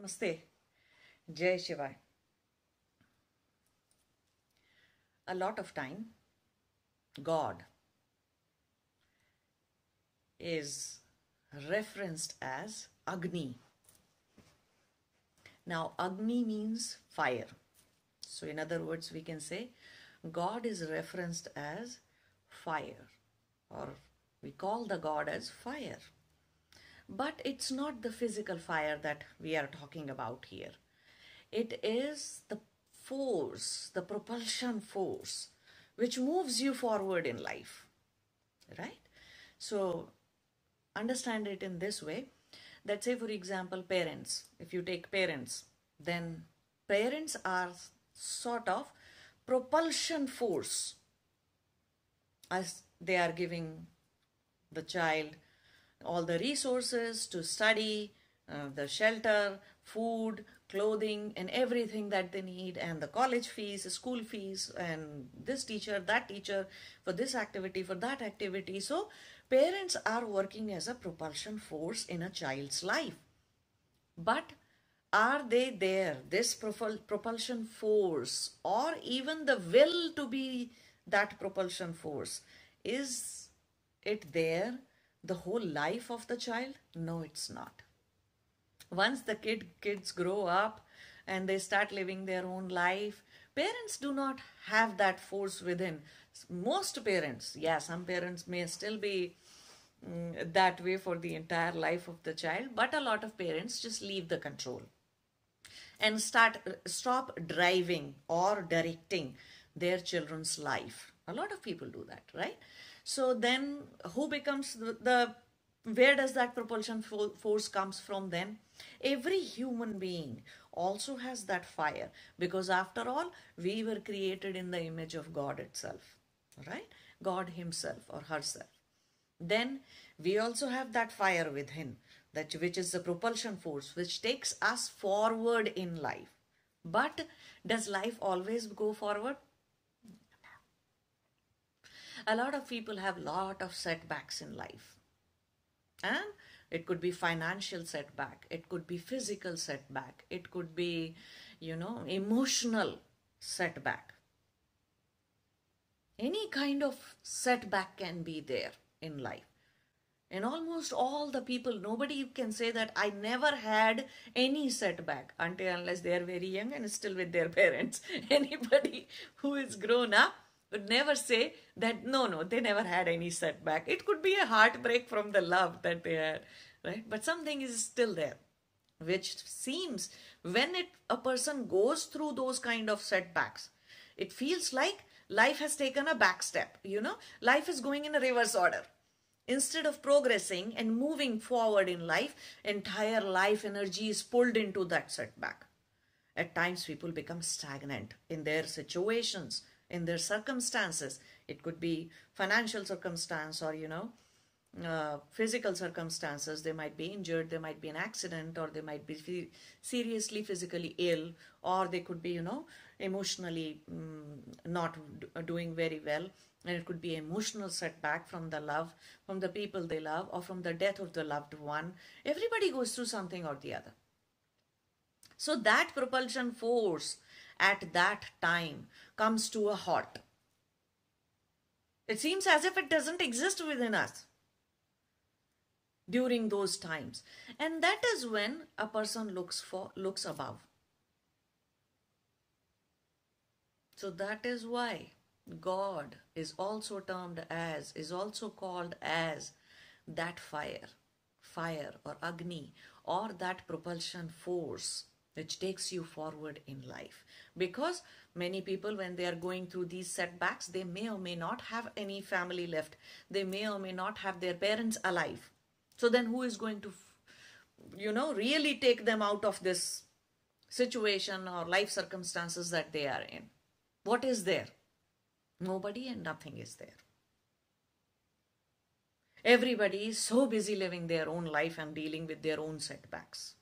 Namaste. Jai Shivaya. A lot of time, God is referenced as Agni. Now, Agni means fire. So, in other words, we can say God is referenced as fire, or we call the God as fire. But it's not the physical fire that we are talking about here. It is the force, the propulsion force, which moves you forward in life. Right? So, understand it in this way that, say, for example, parents, if you take parents, then parents are sort of propulsion force as they are giving the child all the resources to study, uh, the shelter, food, clothing, and everything that they need, and the college fees, school fees, and this teacher, that teacher, for this activity, for that activity. So, parents are working as a propulsion force in a child's life. But are they there, this propul- propulsion force, or even the will to be that propulsion force? Is it there the whole life of the child? No, it's not. Once the kid kids grow up and they start living their own life, parents do not have that force within. Most parents, yeah, some parents may still be mm, that way for the entire life of the child, but a lot of parents just leave the control and start stop driving or directing their children's life a lot of people do that right so then who becomes the, the where does that propulsion fo- force comes from then? Every human being also has that fire because after all we were created in the image of god itself right? God himself or herself. Then we also have that fire within that which is the propulsion force which takes us forward in life. But does life always go forward a lot of people have lot of setbacks in life. And it could be financial setback it could be physical setback it could be you know emotional setback. Any kind of setback can be there in life. And almost all the people nobody can say that i never had any setback until unless they are very young and still with their parents. Anybody who is grown up would never say that no no they never had any setback. It could be a heartbreak from the love that they had right? But something is still there which seems when it a person goes through those kind of setbacks it feels like life has taken a back step you know? Life is going in a reverse order. Instead of progressing and moving forward in life entire life energy is pulled into that setback. At times people become stagnant in their situations in their circumstances. It could be financial circumstance or you know uh, physical circumstances. They might be injured there might be an accident or they might be seriously physically ill or they could be you know emotionally mm, not doing very well. And it could be emotional setback from the love from the people they love or from the death of the loved one. Everybody goes through something or the other. So that propulsion force at that time comes to a halt. It seems as if it doesn't exist within us during those times. And that is when a person looks for looks above. So that is why god is also termed as is also called as that fire fire or agni or that propulsion force which takes you forward in life because many people when they are going through these setbacks they may or may not have any family left they may or may not have their parents alive so then who is going to, you know, really take them out of this situation or life circumstances that they are in? What is there? Nobody and nothing is there. Everybody is so busy living their own life and dealing with their own setbacks.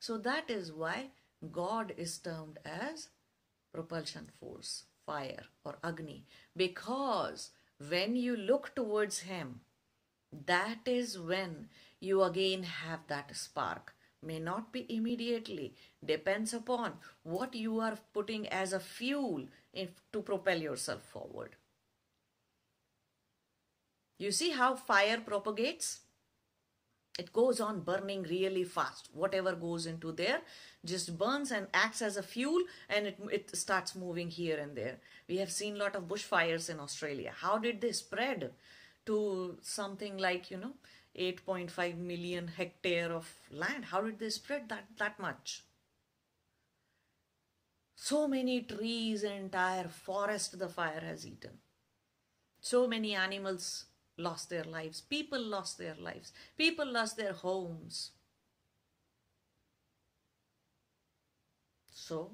So that is why God is termed as propulsion force, fire, or Agni, because when you look towards Him, that is when you again have that spark may not be immediately, depends upon what you are putting as a fuel to propel yourself forward. You see how fire propagates? It goes on burning really fast. Whatever goes into there just burns and acts as a fuel and it, it starts moving here and there. We have seen a lot of bushfires in Australia. How did they spread to something like, you know, 8.5 million hectare of land? How did they spread that, that much? So many trees, entire forest the fire has eaten. So many animals lost their lives. People lost their lives. People lost their homes. So,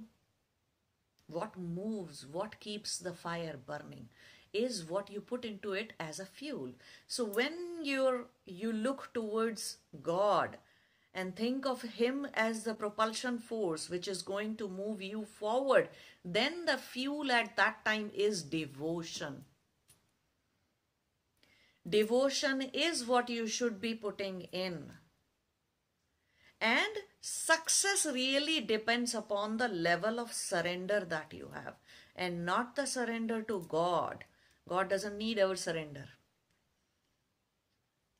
what moves, what keeps the fire burning is what you put into it as a fuel. So when you're, you look towards God and think of Him as the propulsion force which is going to move you forward, then the fuel at that time is devotion. Devotion is what you should be putting in. And success really depends upon the level of surrender that you have and not the surrender to God. God doesn't need our surrender.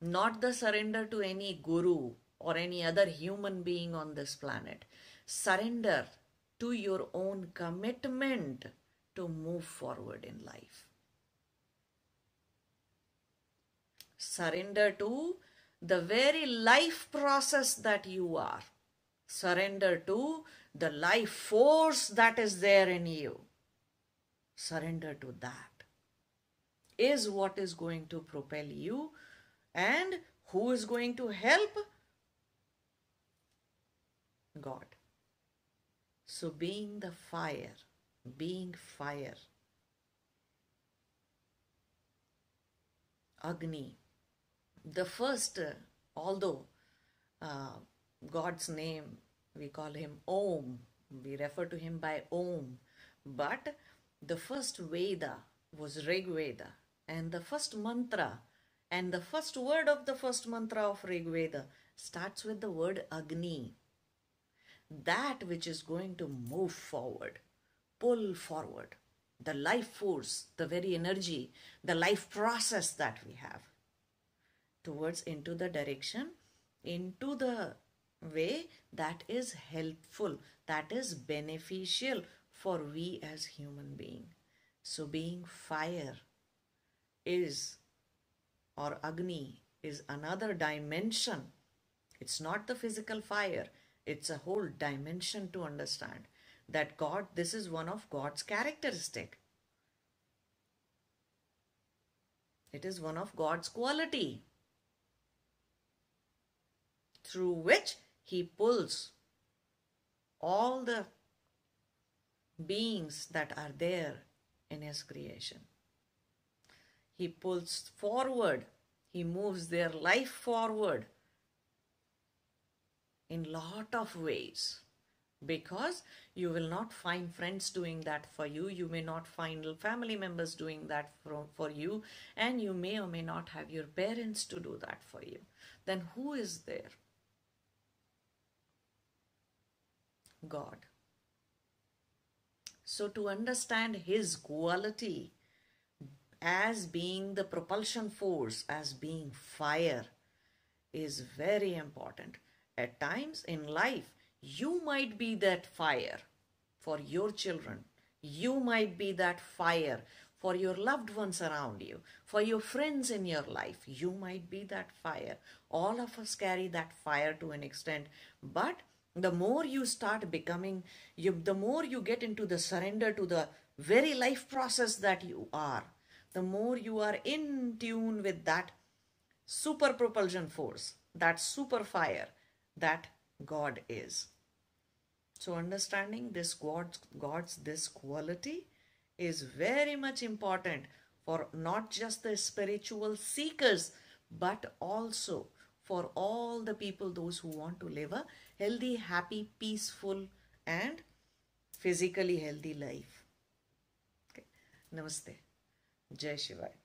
Not the surrender to any guru or any other human being on this planet. Surrender to your own commitment to move forward in life. Surrender to the very life process that you are. Surrender to the life force that is there in you. Surrender to that is what is going to propel you and who is going to help? God. So being the fire, being fire, Agni, the first, although uh, God's name, we call him Om, we refer to him by Om, but the first Veda was Rig Veda, and the first mantra and the first word of the first mantra of Rig Veda starts with the word Agni. That which is going to move forward, pull forward, the life force, the very energy, the life process that we have towards into the direction into the way that is helpful that is beneficial for we as human being. So being fire is or agni is another dimension. It's not the physical fire. It's a whole dimension to understand that god this is one of god's characteristic. It is one of god's quality through which he pulls all the beings that are there in his creation. He pulls forward, he moves their life forward in lot of ways. Because you will not find friends doing that for you you may not find family members doing that for, for you and you may or may not have your parents to do that for you. Then who is there God. So to understand his quality as being the propulsion force, as being fire, is very important. At times in life, you might be that fire for your children. You might be that fire for your loved ones around you, for your friends in your life. You might be that fire. All of us carry that fire to an extent, but the more you start becoming you the more you get into the surrender to the very life process that you are the more you are in tune with that super propulsion force that super fire that god is. So understanding this god's god's this quality is very much important for not just the spiritual seekers but also for all the people those who want to live a healthy, happy, peaceful, and physically healthy life. Okay. Namaste. Jai Shivaya.